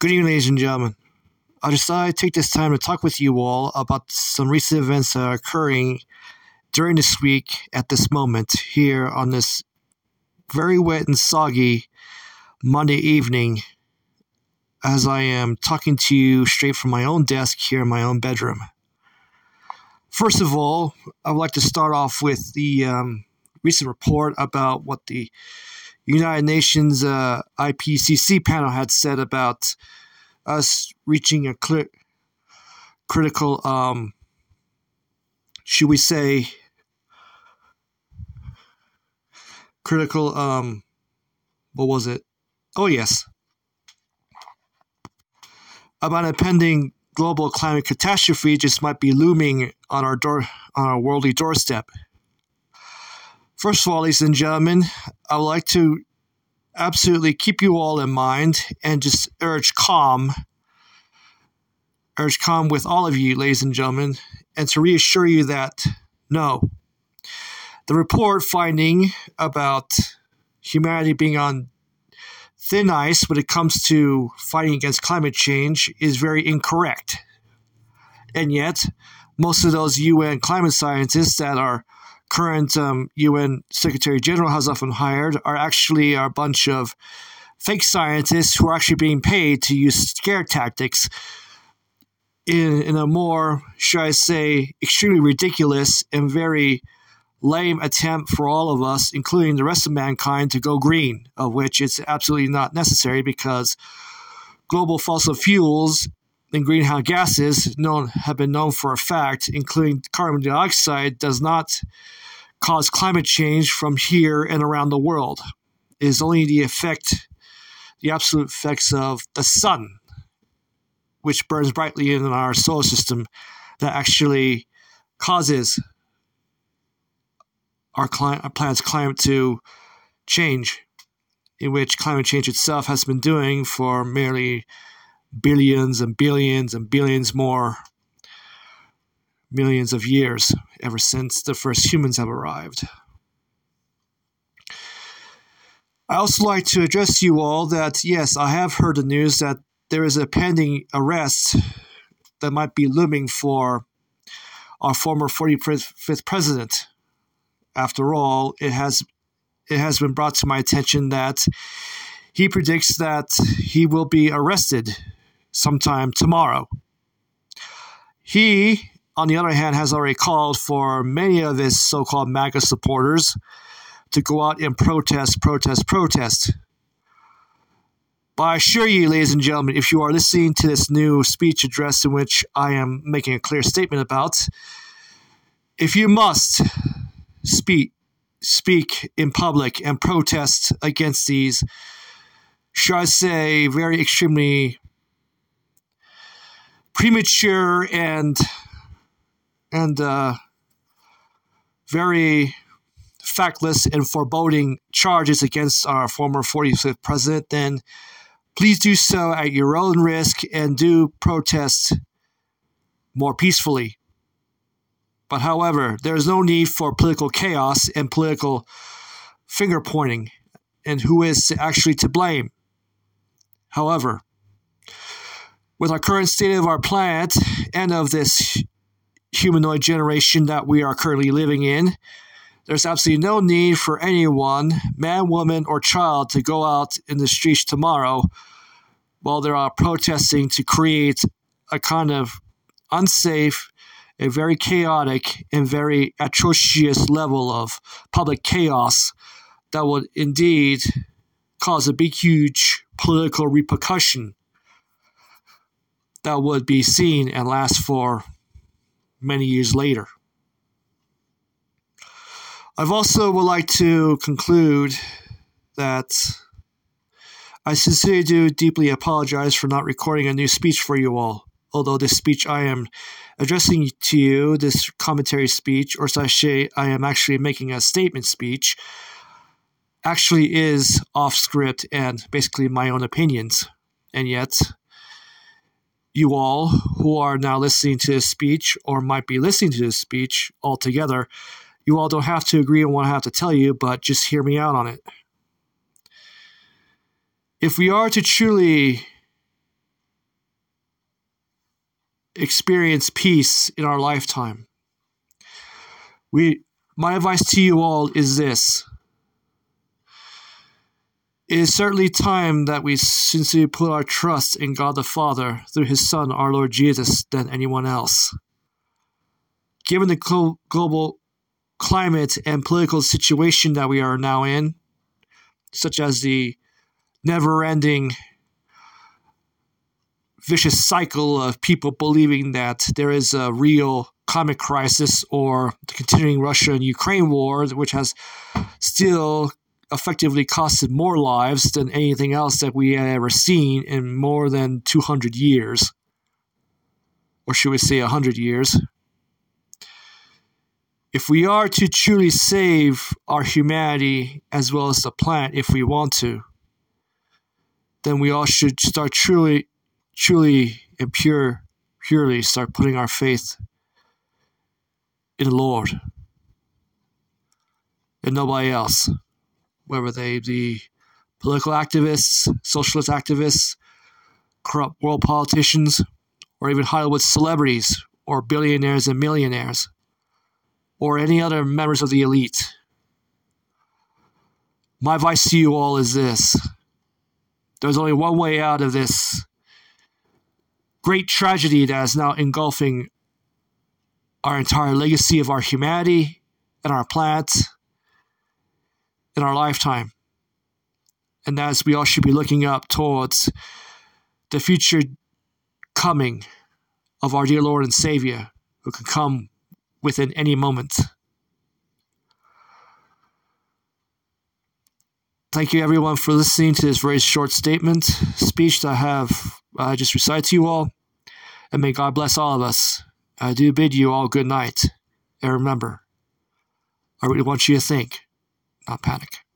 Good evening, ladies and gentlemen. I decided to take this time to talk with you all about some recent events that are occurring during this week at this moment here on this very wet and soggy Monday evening as I am talking to you straight from my own desk here in my own bedroom. First of all, I would like to start off with the um, recent report about what the United Nations uh, IPCC panel had said about us reaching a critical, um, should we say, critical, um, what was it? Oh, yes. About a pending global climate catastrophe just might be looming on our door on our worldly doorstep. First of all, ladies and gentlemen, I would like to absolutely keep you all in mind and just urge calm, urge calm with all of you, ladies and gentlemen, and to reassure you that no, the report finding about humanity being on thin ice when it comes to fighting against climate change is very incorrect. And yet, most of those UN climate scientists that our current um, UN Secretary General has often hired are actually a bunch of fake scientists who are actually being paid to use scare tactics in, in a more, should I say, extremely ridiculous and very lame attempt for all of us, including the rest of mankind, to go green, of which it's absolutely not necessary because global fossil fuels and greenhouse gases known have been known for a fact, including carbon dioxide, does not cause climate change from here and around the world. It is only the effect, the absolute effects of the sun, which burns brightly in our solar system, that actually causes our, cli- our planet's climate to change, in which climate change itself has been doing for merely billions and billions and billions more millions of years ever since the first humans have arrived. I also like to address you all that yes, I have heard the news that there is a pending arrest that might be looming for our former 45th president. After all, it has it has been brought to my attention that he predicts that he will be arrested sometime tomorrow. He, on the other hand, has already called for many of his so called MAGA supporters to go out and protest, protest, protest. But I assure you, ladies and gentlemen, if you are listening to this new speech address in which I am making a clear statement about, if you must speak, speak in public and protest against these, should I say, very extremely premature and and uh, very factless and foreboding charges against our former 45th president, then please do so at your own risk and do protest more peacefully. But however, there is no need for political chaos and political finger pointing and who is actually to blame. However, with our current state of our planet and of this humanoid generation that we are currently living in, there's absolutely no need for anyone, man, woman, or child, to go out in the streets tomorrow while they're uh, protesting to create a kind of unsafe, a very chaotic, and very atrocious level of public chaos that would indeed cause a big, huge political repercussion that would be seen and last for many years later. I've also would like to conclude that I sincerely do deeply apologize for not recording a new speech for you all. Although this speech I am addressing to you, this commentary speech, or sachet, I am actually making a statement speech, actually is off script and basically my own opinions. And yet, you all who are now listening to this speech or might be listening to this speech altogether, you all don't have to agree on what I have to tell you, but just hear me out on it. If we are to truly experience peace in our lifetime, we, my advice to you all is this it is certainly time that we sincerely put our trust in God the Father through His Son, our Lord Jesus, than anyone else. Given the global climate and political situation that we are now in, such as the never ending vicious cycle of people believing that there is a real climate crisis or the continuing Russia and Ukraine war, which has still effectively costed more lives than anything else that we have ever seen in more than 200 years. Or should we say 100 years? If we are to truly save our humanity as well as the planet, if we want to, then we all should start truly, truly and pure, purely start putting our faith in the Lord and nobody else, whether they be political activists, socialist activists, corrupt world politicians, or even Hollywood celebrities or billionaires and millionaires, or any other members of the elite. My advice to you all is this there's only one way out of this great tragedy that is now engulfing our entire legacy of our humanity and our planet in our lifetime. And is we all should be looking up towards the future coming of our dear Lord and Savior who can come within any moment. Thank you, everyone, for listening to this very short statement, speech that I have uh, just recited to you all. And may God bless all of us. I do bid you all good night. And remember, I really want you to think, not panic.